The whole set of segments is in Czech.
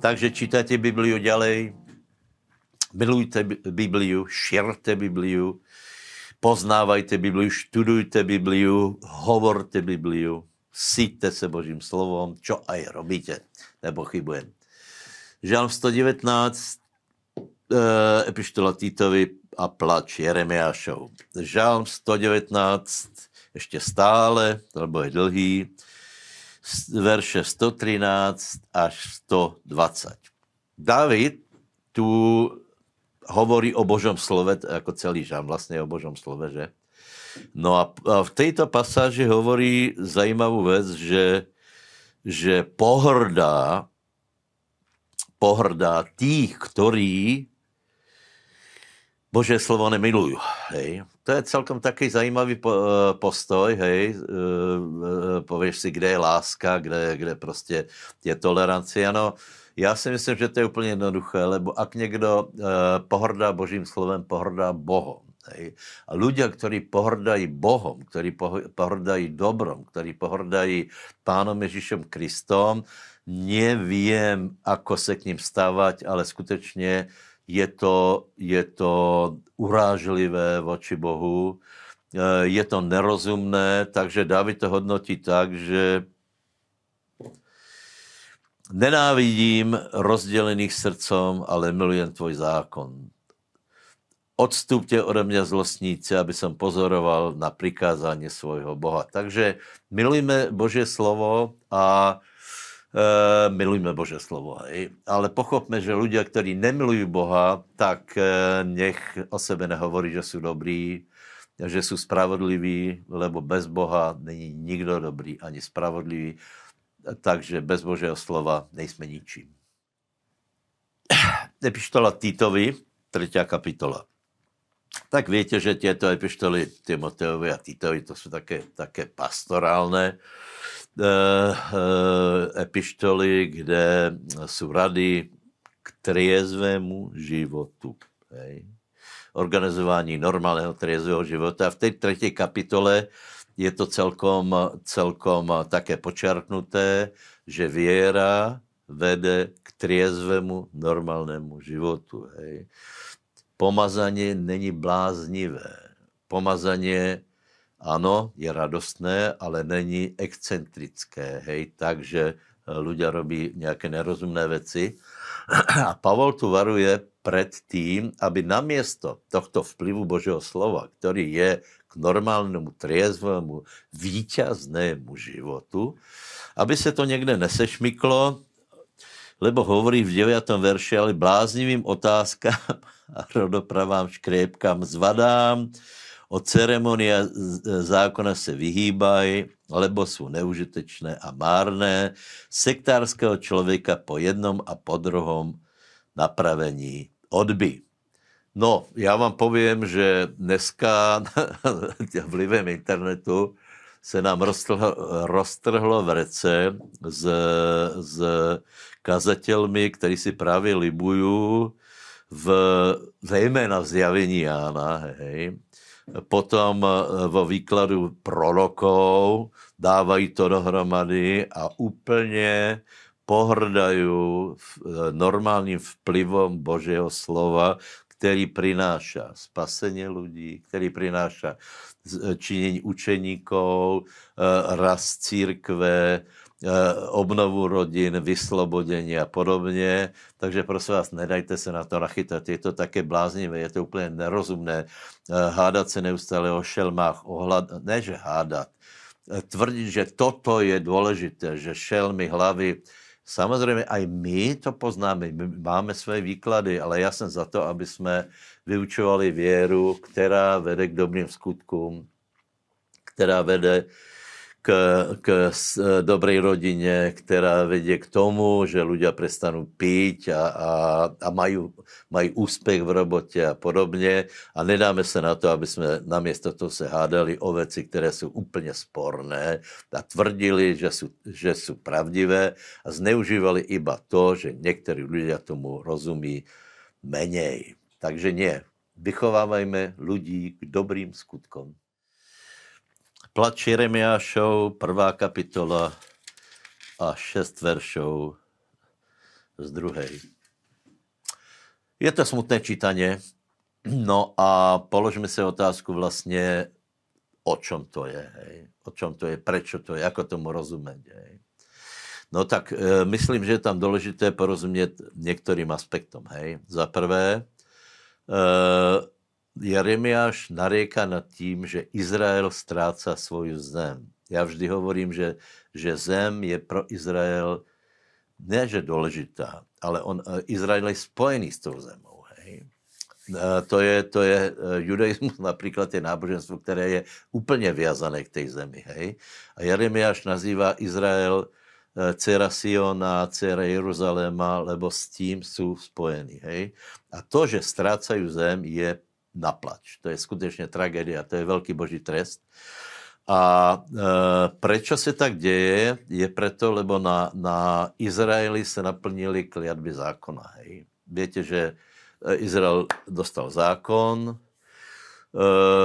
Takže čítajte Bibliu ďalej, milujte Bibliu, šírte Bibliu, poznávajte Bibliu, študujte Bibliu, hovorte Bibliu, síťte se Božím slovom, čo aj robíte, nepochybujem. Žalm 119, eh, epištola Týtovi a plač Jeremiášov. Žalm 119, ještě stále, lebo je dlhý, verše 113 až 120. David tu hovorí o Božom slove, jako celý žám vlastně o Božom slove, že? No a v této pasáži hovorí zajímavou věc, že, že pohrdá, pohrdá tých, ktorí Bože slovo nemiluju. Hej. To je celkom taký zajímavý postoj, hej. E, e, pověš si, kde je láska, kde, kde prostě je tolerancie. Ano, já si myslím, že to je úplně jednoduché, lebo ak někdo pohrdá Božím slovem, pohrdá Bohom. Hej. A ľudia, ktorí pohrdají Bohom, ktorí pohrdají dobrom, ktorí pohrdají Pánom Ježíšem Kristom, nevím, ako se k ním stávať, ale skutečně je to, je to urážlivé voči Bohu, eh, je to nerozumné, takže David to hodnotí tak, že nenávidím rozdělených srdcom, ale milujem tvoj zákon. Odstupte ode mě zlostníci, aby som pozoroval na prikázání svojho Boha. Takže milujme Božie slovo a Uh, milujme Bože slovo. Ale pochopme, že ľudia, ktorí nemilujú Boha, tak uh, nech o sebe nehovorí, že sú dobrí, že sú spravodliví, lebo bez Boha není nikdo dobrý ani spravodlivý. Takže bez Božího slova nejsme ničím. Epištola Titovi, třetí kapitola. Tak víte, že těto epištoly Timoteovi a Titovi, to jsou také, také pastorálné Eh, eh, epištoly, kde jsou rady k triezvému životu. Hej. Organizování normálního triezvého života. A v té třetí kapitole je to celkom, celkom také počarknuté, že věra vede k triezvému normálnému životu. Hej. Pomazaně není bláznivé. Pomazaně ano, je radostné, ale není excentrické, hej, takže ľudia eh, robí nějaké nerozumné věci. A Pavol tu varuje před tím, aby namiesto tohto vplyvu Božího slova, který je k normálnému, triezvému, víťaznému životu, aby se to někde nesešmyklo, lebo hovorí v 9. verši, ale bláznivým otázkám a rodopravám, škrépkám, zvadám, od ceremonia zákona se vyhýbají, lebo jsou neužitečné a márné. Sektářského člověka po jednom a po druhom napravení odby. No, já vám povím, že dneska vlivem internetu se nám roztrhlo, roztrhlo v rece s, s kazatelmi, který si právě libují v, zejména v zjavení Jána, hej, potom eh, vo výkladu prorokov dávají to dohromady a úplně pohrdají eh, normálním vplyvom Božího slova, který prináša spasení lidí, který prináša eh, činění učeníkov, raz církve, obnovu rodin, vyslobodění a podobně. Takže prosím vás, nedajte se na to nachytat. Je to také bláznivé, je to úplně nerozumné. Eh, hádat se neustále o šelmách, ohlad, ne že hádat, eh, tvrdit, že toto je důležité, že šelmy, hlavy, Samozřejmě i my to poznáme, my máme své výklady, ale já jsem za to, aby jsme vyučovali věru, která vede k dobrým skutkům, která vede k, k dobrej rodině, která vedě k tomu, že ľudia prestanou pít a, a, a mají, mají úspěch v robotě a podobně. A nedáme se na to, aby jsme namiesto toho se hádali o věci, které jsou úplně sporné a tvrdili, že jsou, že jsou pravdivé a zneužívali iba to, že někteří lidé tomu rozumí menej. Takže nie. Vychovávajme lidí k dobrým skutkom. Plač Jeremiášov, prvá kapitola a šest veršov z druhej. Je to smutné čítanie, no a položme si otázku vlastně, o čom to je, hej? o čom to je, prečo to je, ako tomu rozumět. Hej? No tak e, myslím, že je tam důležité porozumět některým aspektom. Hej? Za prvé, e, Jeremiáš naréka nad tím, že Izrael ztráca svoju zem. Já vždy hovorím, že, že zem je pro Izrael ne, že důležitá, ale on, e, Izrael je spojený s tou zemou. Hej. E, to je, to je e, judaismus například je náboženstvo, které je úplně viazané k té zemi. Hej. A Jeremiáš nazývá Izrael dcera Siona, dcera Jeruzaléma, lebo s tím jsou spojení. Hej. A to, že ztrácají zem, je naplač. To je skutečně tragédia, to je velký boží trest. A e, prečo se tak děje? Je proto, lebo na, na Izraeli se naplnili kliatby zákona. Hej. Víte, že e, Izrael dostal zákon, e,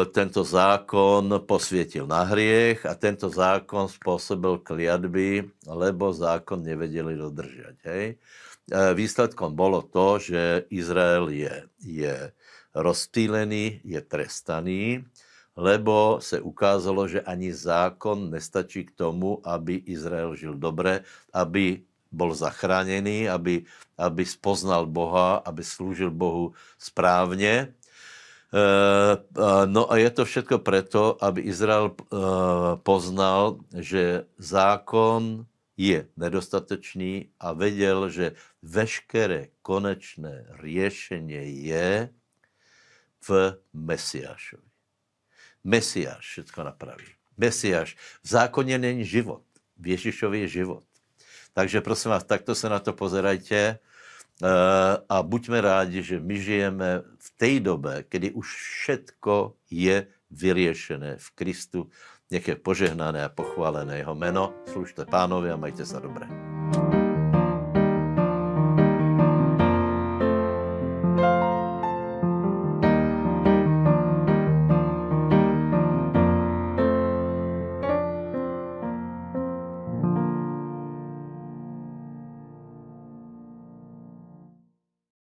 tento zákon posvětil na hriech a tento zákon způsobil kliatby, lebo zákon nevedeli dodržet. Hej. E, výsledkom bylo to, že Izrael je, je rozptýlený, je trestaný, lebo se ukázalo, že ani zákon nestačí k tomu, aby Izrael žil dobře, aby bol zachráněný, aby, aby spoznal Boha, aby slúžil Bohu správně. Eh, no a je to všetko preto, aby Izrael eh, poznal, že zákon je nedostatečný a věděl, že veškeré konečné řešení je v Mesiášovi. Mesiáš všechno napraví. Mesiáš. V zákoně není život. V Ježišovi je život. Takže prosím vás, takto se na to pozerajte eh, a buďme rádi, že my žijeme v té době, kdy už všetko je vyřešené v Kristu. Nech je požehnané a pochválené jeho jméno. Služte pánovi a majte se dobré.